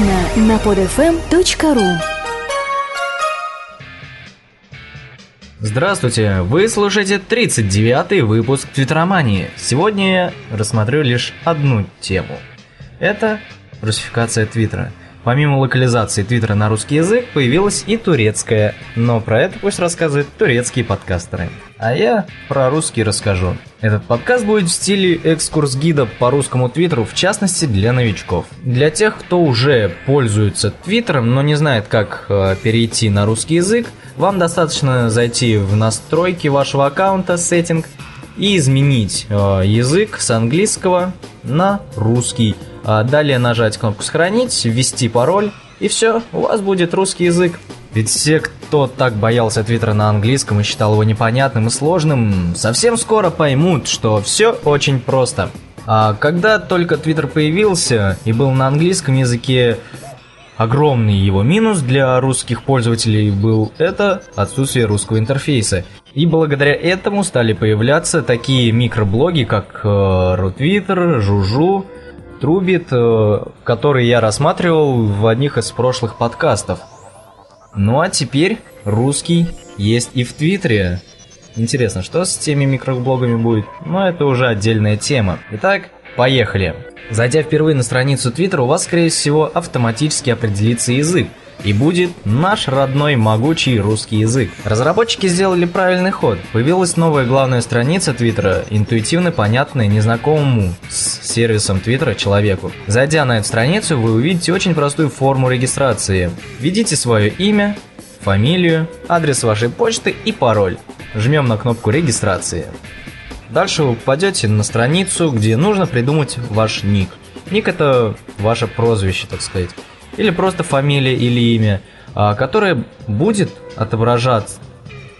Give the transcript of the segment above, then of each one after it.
Подробно на podfm.ru Здравствуйте! Вы слушаете 39-й выпуск Твиттеромании. Сегодня я рассмотрю лишь одну тему. Это русификация Твиттера. Помимо локализации Твиттера на русский язык, появилась и турецкая, но про это пусть рассказывают турецкие подкастеры. А я про русский расскажу. Этот подкаст будет в стиле экскурс-гида по русскому Твиттеру, в частности для новичков. Для тех, кто уже пользуется Твиттером, но не знает, как э, перейти на русский язык, вам достаточно зайти в настройки вашего аккаунта, сеттинг, и изменить э, язык с английского на русский. Далее нажать кнопку «Сохранить», ввести пароль, и все, у вас будет русский язык. Ведь все, кто так боялся Твиттера на английском и считал его непонятным и сложным, совсем скоро поймут, что все очень просто. А когда только Твиттер появился и был на английском языке, огромный его минус для русских пользователей был это отсутствие русского интерфейса. И благодаря этому стали появляться такие микроблоги, как э, Рутвиттер, Жужу, Трубит, э, который я рассматривал в одних из прошлых подкастов. Ну а теперь русский есть и в Твиттере. Интересно, что с теми микроблогами будет? Но это уже отдельная тема. Итак, поехали. Зайдя впервые на страницу Твиттера, у вас, скорее всего, автоматически определится язык и будет наш родной могучий русский язык. Разработчики сделали правильный ход. Появилась новая главная страница Твиттера, интуитивно понятная незнакомому с сервисом Твиттера человеку. Зайдя на эту страницу, вы увидите очень простую форму регистрации. Введите свое имя, фамилию, адрес вашей почты и пароль. Жмем на кнопку регистрации. Дальше вы попадете на страницу, где нужно придумать ваш ник. Ник это ваше прозвище, так сказать или просто фамилия или имя, а, которое будет отображаться.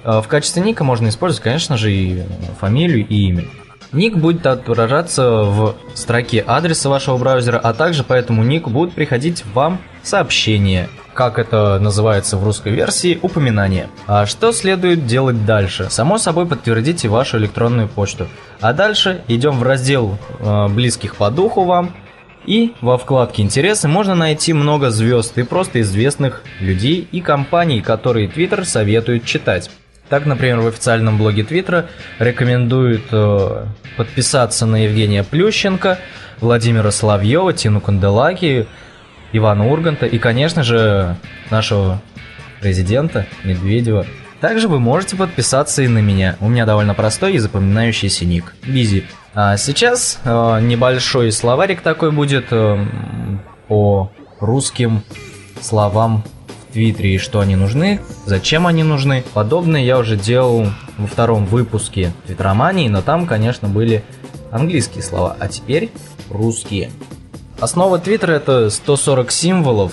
А, в качестве ника можно использовать, конечно же, и фамилию, и имя. Ник будет отображаться в строке адреса вашего браузера, а также по этому нику будут приходить вам сообщения, как это называется в русской версии, упоминания. А что следует делать дальше? Само собой подтвердите вашу электронную почту. А дальше идем в раздел э, близких по духу вам, и во вкладке «Интересы» можно найти много звезд и просто известных людей и компаний, которые Twitter советует читать. Так, например, в официальном блоге Твиттера рекомендуют э, подписаться на Евгения Плющенко, Владимира Соловьева, Тину Канделаки, Ивана Урганта и, конечно же, нашего президента Медведева. Также вы можете подписаться и на меня. У меня довольно простой и запоминающийся ник. Бизи. А сейчас э, небольшой словарик такой будет э, по русским словам в Твиттере и что они нужны, зачем они нужны. Подобное я уже делал во втором выпуске Твиттеромании, но там, конечно, были английские слова, а теперь русские. Основа Твиттера это 140 символов.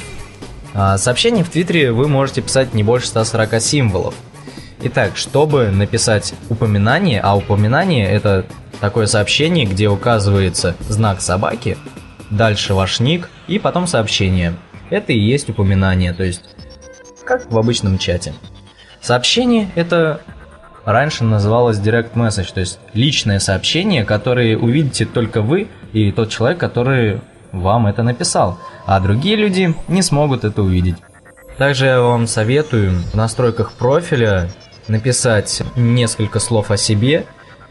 А сообщений в Твиттере вы можете писать не больше 140 символов. Итак, чтобы написать упоминание, а упоминание это такое сообщение, где указывается знак собаки, дальше ваш ник и потом сообщение. Это и есть упоминание, то есть как в обычном чате. Сообщение это раньше называлось Direct Message, то есть личное сообщение, которое увидите только вы и тот человек, который вам это написал, а другие люди не смогут это увидеть. Также я вам советую в настройках профиля написать несколько слов о себе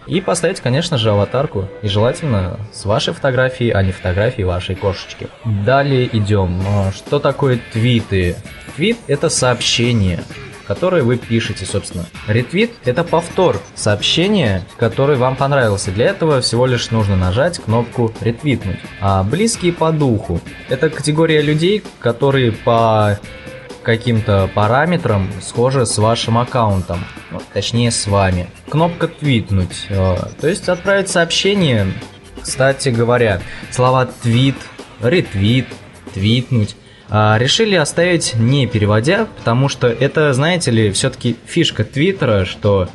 и поставить, конечно же, аватарку. И желательно с вашей фотографией, а не фотографией вашей кошечки. Далее идем. А, что такое твиты? Твит – это сообщение, которое вы пишете, собственно. Ретвит – это повтор сообщения, который вам понравился. Для этого всего лишь нужно нажать кнопку «Ретвитнуть». А близкие по духу – это категория людей, которые по каким-то параметрам схожи с вашим аккаунтом, точнее с вами. Кнопка «Твитнуть», э, то есть отправить сообщение. Кстати говоря, слова «твит», «ретвит», «твитнуть» э, решили оставить не переводя, потому что это, знаете ли, все-таки фишка Твиттера, что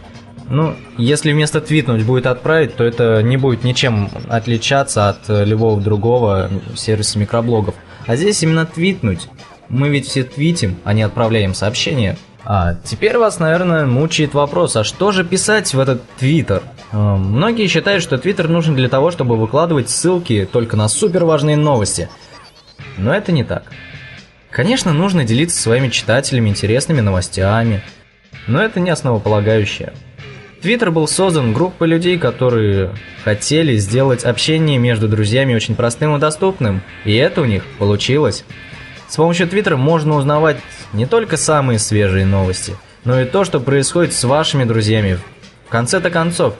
ну, если вместо твитнуть будет отправить, то это не будет ничем отличаться от любого другого сервиса микроблогов. А здесь именно твитнуть. Мы ведь все твитим, а не отправляем сообщения. А теперь вас, наверное, мучает вопрос, а что же писать в этот твиттер? А, многие считают, что твиттер нужен для того, чтобы выкладывать ссылки только на супер важные новости. Но это не так. Конечно, нужно делиться своими читателями интересными новостями, но это не основополагающее. Твиттер был создан группой людей, которые хотели сделать общение между друзьями очень простым и доступным, и это у них получилось. С помощью Твиттера можно узнавать не только самые свежие новости, но и то, что происходит с вашими друзьями. В конце-то концов,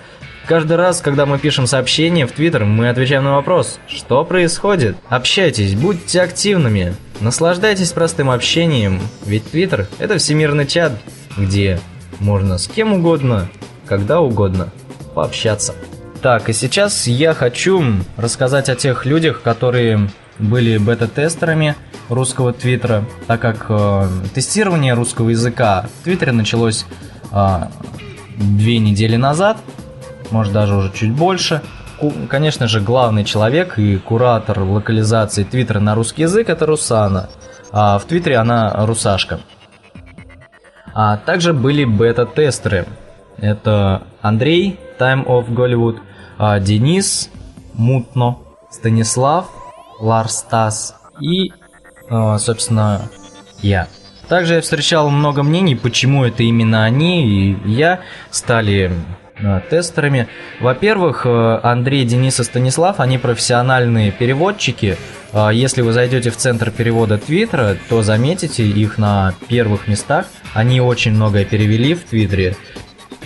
каждый раз, когда мы пишем сообщение в Твиттер, мы отвечаем на вопрос, что происходит. Общайтесь, будьте активными, наслаждайтесь простым общением, ведь Твиттер – это всемирный чат, где можно с кем угодно когда угодно пообщаться. Так, и сейчас я хочу рассказать о тех людях, которые были бета-тестерами русского твиттера, так как э, тестирование русского языка в твиттере началось э, две недели назад, может даже уже чуть больше. Конечно же, главный человек и куратор локализации твиттера на русский язык это Русана, а в твиттере она Русашка. А также были бета-тестеры, это Андрей, Time of Голливуд, а, Денис, Мутно, Станислав, Ларс Тас и, а, собственно, я. Также я встречал много мнений, почему это именно они и я стали а, тестерами. Во-первых, Андрей, Денис и Станислав, они профессиональные переводчики. Если вы зайдете в центр перевода Твиттера, то заметите их на первых местах. Они очень многое перевели в Твиттере.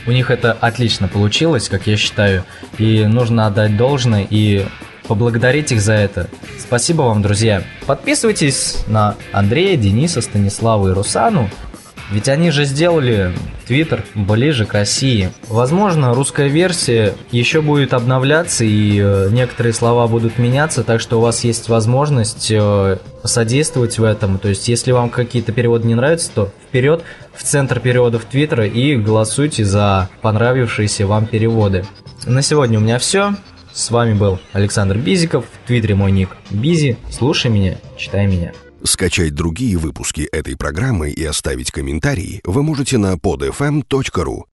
У них это отлично получилось, как я считаю, и нужно отдать должное и поблагодарить их за это. Спасибо вам, друзья. Подписывайтесь на Андрея, Дениса, Станислава и Русану. Ведь они же сделали Твиттер ближе к России. Возможно, русская версия еще будет обновляться и э, некоторые слова будут меняться, так что у вас есть возможность э, содействовать в этом. То есть, если вам какие-то переводы не нравятся, то вперед в центр переводов Твиттера и голосуйте за понравившиеся вам переводы. На сегодня у меня все. С вами был Александр Бизиков, в Твиттере мой ник Бизи. Слушай меня, читай меня. Скачать другие выпуски этой программы и оставить комментарии вы можете на podfm.ru.